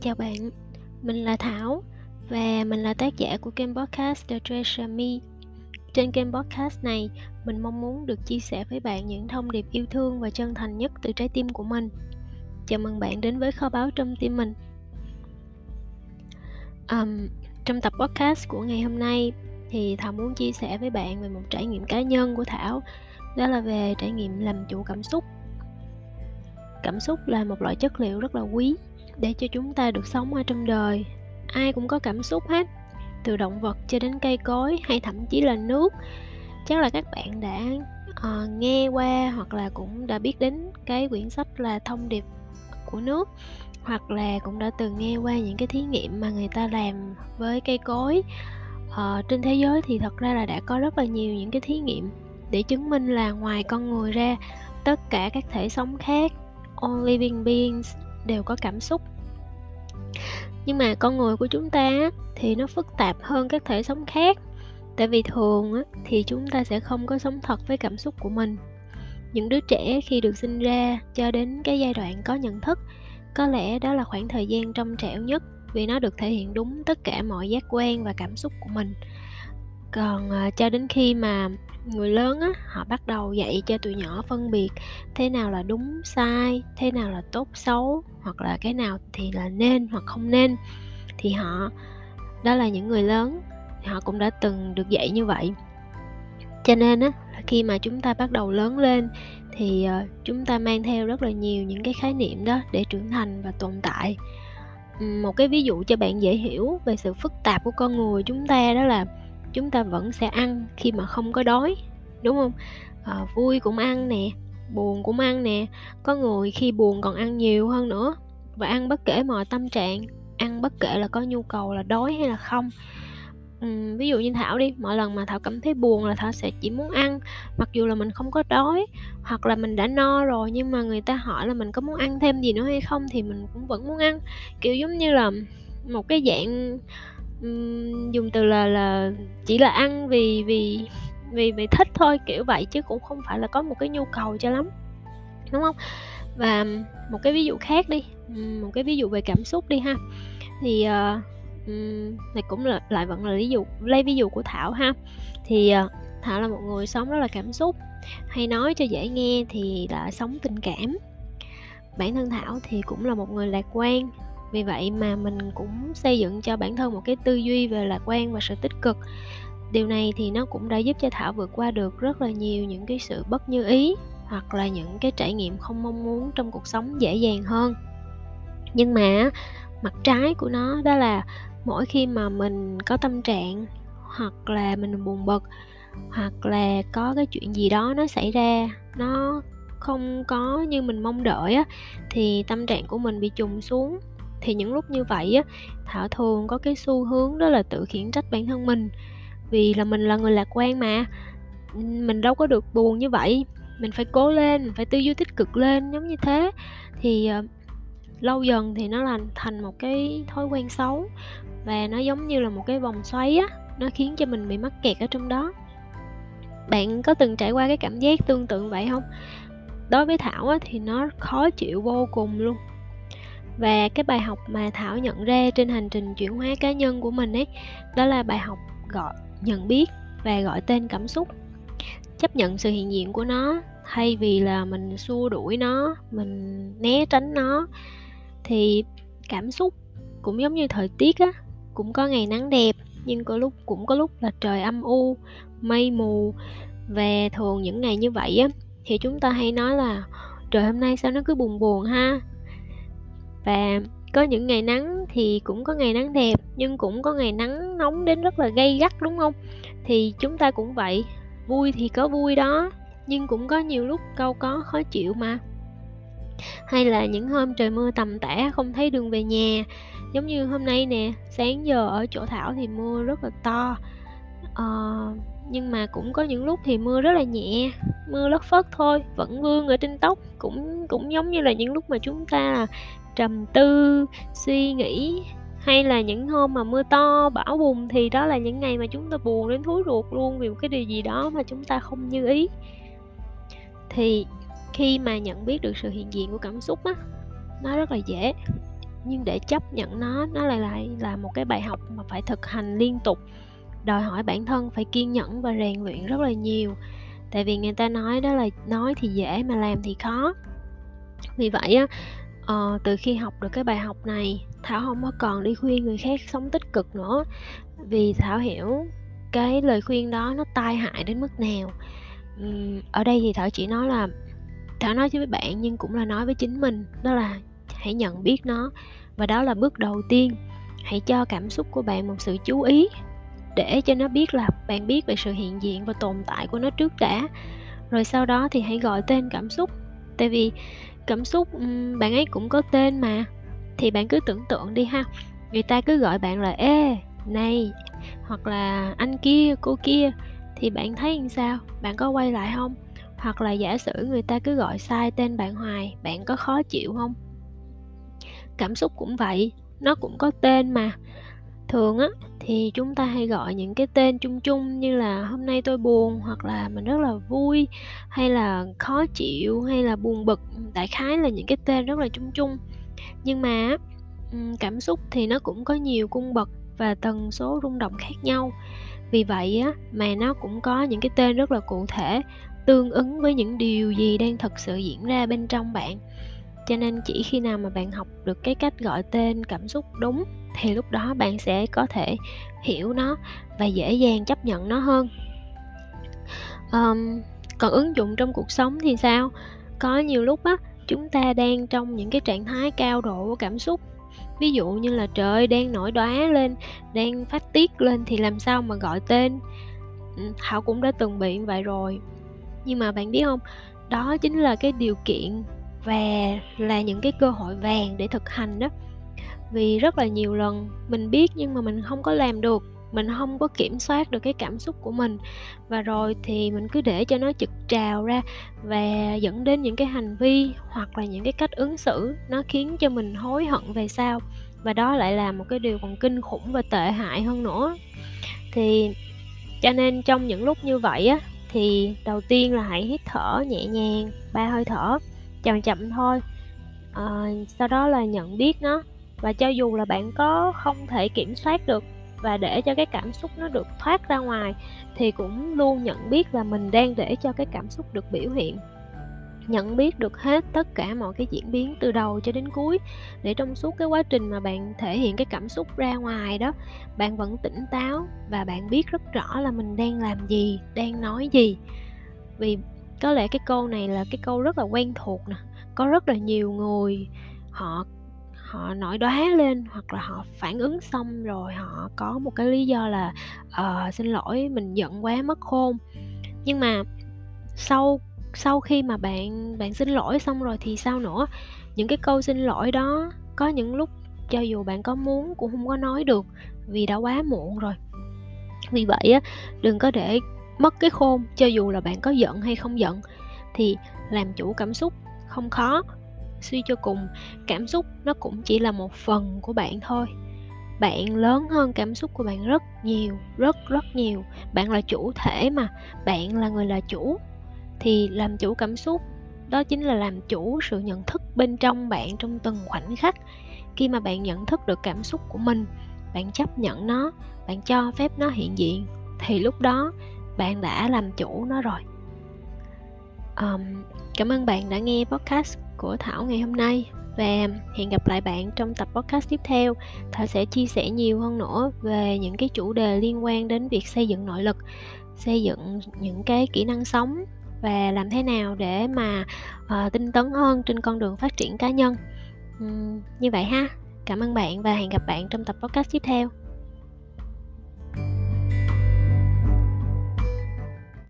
Chào bạn, mình là Thảo và mình là tác giả của kênh podcast The Treasure Me. Trên kênh podcast này, mình mong muốn được chia sẻ với bạn những thông điệp yêu thương và chân thành nhất từ trái tim của mình. Chào mừng bạn đến với kho báu trong tim mình. Um, trong tập podcast của ngày hôm nay thì Thảo muốn chia sẻ với bạn về một trải nghiệm cá nhân của Thảo đó là về trải nghiệm làm chủ cảm xúc cảm xúc là một loại chất liệu rất là quý để cho chúng ta được sống ở trong đời. Ai cũng có cảm xúc hết từ động vật cho đến cây cối hay thậm chí là nước. Chắc là các bạn đã uh, nghe qua hoặc là cũng đã biết đến cái quyển sách là thông điệp của nước hoặc là cũng đã từng nghe qua những cái thí nghiệm mà người ta làm với cây cối. Uh, trên thế giới thì thật ra là đã có rất là nhiều những cái thí nghiệm để chứng minh là ngoài con người ra tất cả các thể sống khác all living beings đều có cảm xúc. Nhưng mà con người của chúng ta thì nó phức tạp hơn các thể sống khác. Tại vì thường thì chúng ta sẽ không có sống thật với cảm xúc của mình. Những đứa trẻ khi được sinh ra cho đến cái giai đoạn có nhận thức, có lẽ đó là khoảng thời gian trong trẻo nhất vì nó được thể hiện đúng tất cả mọi giác quan và cảm xúc của mình còn ờ, cho đến khi mà người lớn á, họ bắt đầu dạy cho tụi nhỏ phân biệt thế nào là đúng sai, thế nào là tốt xấu, hoặc là cái nào thì là nên hoặc không nên, thì họ, đó là những người lớn họ cũng đã từng được dạy như vậy. Cho nên á khi mà chúng ta bắt đầu lớn lên thì ờ, chúng ta mang theo rất là nhiều những cái khái niệm đó để trưởng thành và tồn tại. Một cái ví dụ cho bạn dễ hiểu về sự phức tạp của con người chúng ta đó là chúng ta vẫn sẽ ăn khi mà không có đói đúng không? À, vui cũng ăn nè buồn cũng ăn nè có người khi buồn còn ăn nhiều hơn nữa. Và ăn bất kể mọi tâm trạng ăn bất kể là có nhu cầu là đói hay là không. Uhm, ví dụ như thảo đi mỗi lần mà thảo cảm thấy buồn là thảo sẽ chỉ muốn ăn mặc dù là mình không có đói hoặc là mình đã no rồi nhưng mà người ta hỏi là mình có muốn ăn thêm gì nữa hay không thì mình cũng vẫn muốn ăn. Kiểu giống như là một cái dạng um, dùng từ là là chỉ là ăn vì vì vì mày thích thôi kiểu vậy chứ cũng không phải là có một cái nhu cầu cho lắm đúng không? Và một cái ví dụ khác đi một cái ví dụ về cảm xúc đi ha. Thì uh, này cũng là lại vẫn là ví dụ lấy ví dụ của thảo ha. Thì uh, thảo là một người sống rất là cảm xúc hay nói cho dễ nghe thì là sống tình cảm. Bản thân thảo thì cũng là một người lạc quan vì vậy mà mình cũng xây dựng cho bản thân một cái tư duy về lạc quan và sự tích cực. Điều này thì nó cũng đã giúp cho thảo vượt qua được rất là nhiều những cái sự bất như ý hoặc là những cái trải nghiệm không mong muốn trong cuộc sống dễ dàng hơn. Nhưng mà mặt trái của nó đó là mỗi khi mà mình có tâm trạng hoặc là mình buồn bực hoặc là có cái chuyện gì đó nó xảy ra, nó không có như mình mong đợi á, thì tâm trạng của mình bị trùng xuống thì những lúc như vậy á thảo thường có cái xu hướng đó là tự khiển trách bản thân mình. Vì là mình là người lạc quan mà mình đâu có được buồn như vậy. Mình phải cố lên mình phải tư duy tích cực lên giống như thế. Thì uh, lâu dần thì nó là thành một cái thói quen xấu và nó giống như là một cái vòng xoáy á nó khiến cho mình bị mắc kẹt ở trong đó. Bạn có từng trải qua cái cảm giác tương tự vậy không? Đối với thảo á, thì nó khó chịu vô cùng luôn và cái bài học mà thảo nhận ra trên hành trình chuyển hóa cá nhân của mình ấy, đó là bài học gọi, nhận biết và gọi tên cảm xúc. Chấp nhận sự hiện diện của nó, thay vì là mình xua đuổi nó, mình né tránh nó, thì cảm xúc cũng giống như thời tiết á, cũng có ngày nắng đẹp, nhưng có lúc, cũng có lúc là trời âm u, mây mù. Và thường những ngày như vậy á, thì chúng ta hay nói là trời hôm nay sao nó cứ buồn buồn ha? Và có những ngày nắng thì cũng có ngày nắng đẹp nhưng cũng có ngày nắng nóng đến rất là gay gắt đúng không? Thì chúng ta cũng vậy vui thì có vui đó nhưng cũng có nhiều lúc câu có khó chịu mà. Hay là những hôm trời mưa tầm tã không thấy đường về nhà. Giống như hôm nay nè sáng giờ ở chỗ thảo thì mưa rất là to. Ờ, nhưng mà cũng có những lúc thì mưa rất là nhẹ mưa lất phất thôi vẫn vương ở trên tóc. Cũng cũng giống như là những lúc mà chúng ta trầm tư, suy nghĩ, hay là những hôm mà mưa to, bão bùng thì đó là những ngày mà chúng ta buồn đến thúi ruột luôn vì một cái điều gì đó mà chúng ta không như ý. Thì khi mà nhận biết được sự hiện diện của cảm xúc á, nó rất là dễ. Nhưng để chấp nhận nó nó lại lại là một cái bài học mà phải thực hành liên tục. Đòi hỏi bản thân phải kiên nhẫn và rèn luyện rất là nhiều. Tại vì người ta nói đó là, nói thì dễ mà làm thì khó. Vì vậy á Ờ, từ khi học được cái bài học này thảo không có còn đi khuyên người khác sống tích cực nữa. Vì thảo hiểu cái lời khuyên đó nó tai hại đến mức nào. Ở đây thì thảo chỉ nói là thảo nói với bạn nhưng cũng là nói với chính mình đó là hãy nhận biết nó. Và đó là bước đầu tiên. Hãy cho cảm xúc của bạn một sự chú ý để cho nó biết là bạn biết về sự hiện diện và tồn tại của nó trước đã. Rồi sau đó thì hãy gọi tên cảm xúc. Tại vì cảm xúc bạn ấy cũng có tên mà. Thì bạn cứ tưởng tượng đi ha. Người ta cứ gọi bạn là, ê, này, hoặc là, anh kia, cô kia. Thì bạn thấy làm sao? Bạn có quay lại không? Hoặc là giả sử người ta cứ gọi sai tên bạn hoài, bạn có khó chịu không? Cảm xúc cũng vậy, nó cũng có tên mà. Thường á thì chúng ta hay gọi những cái tên chung chung như là hôm nay tôi buồn hoặc là mình rất là vui hay là khó chịu hay là buồn bực đại khái là những cái tên rất là chung chung. Nhưng mà cảm xúc thì nó cũng có nhiều cung bậc và tần số rung động khác nhau. Vì vậy á, mà nó cũng có những cái tên rất là cụ thể, tương ứng với những điều gì đang thật sự diễn ra bên trong bạn cho nên chỉ khi nào mà bạn học được cái cách gọi tên cảm xúc đúng thì lúc đó bạn sẽ có thể hiểu nó và dễ dàng chấp nhận nó hơn. Um, còn ứng dụng trong cuộc sống thì sao? Có nhiều lúc á chúng ta đang trong những cái trạng thái cao độ của cảm xúc. Ví dụ như là trời đang nổi đóa lên đang phát tiết lên thì làm sao mà gọi tên? Thảo cũng đã từng bị vậy rồi. Nhưng mà bạn biết không? Đó chính là cái điều kiện và là những cái cơ hội vàng để thực hành đó. Vì rất là nhiều lần mình biết nhưng mà mình không có làm được, mình không có kiểm soát được cái cảm xúc của mình. Và rồi thì mình cứ để cho nó trực trào ra và dẫn đến những cái hành vi hoặc là những cái cách ứng xử nó khiến cho mình hối hận về sau. Và đó lại là một cái điều còn kinh khủng và tệ hại hơn nữa. Thì cho nên trong những lúc như vậy á, thì đầu tiên là hãy hít thở nhẹ nhàng, ba hơi thở chậm chậm thôi. À, sau đó là nhận biết nó. Và cho dù là bạn có không thể kiểm soát được và để cho cái cảm xúc nó được thoát ra ngoài thì cũng luôn nhận biết là mình đang để cho cái cảm xúc được biểu hiện. Nhận biết được hết tất cả mọi cái diễn biến từ đầu cho đến cuối để trong suốt cái quá trình mà bạn thể hiện cái cảm xúc ra ngoài đó bạn vẫn tỉnh táo và bạn biết rất rõ là mình đang làm gì đang nói gì. Vì có lẽ cái câu này là cái câu rất là quen thuộc nè có rất là nhiều người họ họ nổi đoá lên hoặc là họ phản ứng xong rồi họ có một cái lý do là uh, xin lỗi mình giận quá mất khôn. Nhưng mà sau sau khi mà bạn bạn xin lỗi xong rồi thì sao nữa? Những cái câu xin lỗi đó có những lúc cho dù bạn có muốn cũng không có nói được vì đã quá muộn rồi. Vì vậy á đừng có để mất cái khôn, cho dù là bạn có giận hay không giận, thì làm chủ cảm xúc không khó. Suy cho cùng, cảm xúc nó cũng chỉ là một phần của bạn thôi. Bạn lớn hơn cảm xúc của bạn rất nhiều, rất rất nhiều. Bạn là chủ thể mà, bạn là người là chủ. Thì làm chủ cảm xúc, đó chính là làm chủ sự nhận thức bên trong bạn trong từng khoảnh khắc. Khi mà bạn nhận thức được cảm xúc của mình, bạn chấp nhận nó, bạn cho phép nó hiện diện, thì lúc đó bạn đã làm chủ nó rồi. Um, cảm ơn bạn đã nghe podcast của thảo ngày hôm nay và hẹn gặp lại bạn trong tập podcast tiếp theo. Thảo sẽ chia sẻ nhiều hơn nữa về những cái chủ đề liên quan đến việc xây dựng nội lực xây dựng những cái kỹ năng sống và làm thế nào để mà uh, tinh tấn hơn trên con đường phát triển cá nhân. Uhm, như vậy ha. Cảm ơn bạn và hẹn gặp bạn trong tập podcast tiếp theo.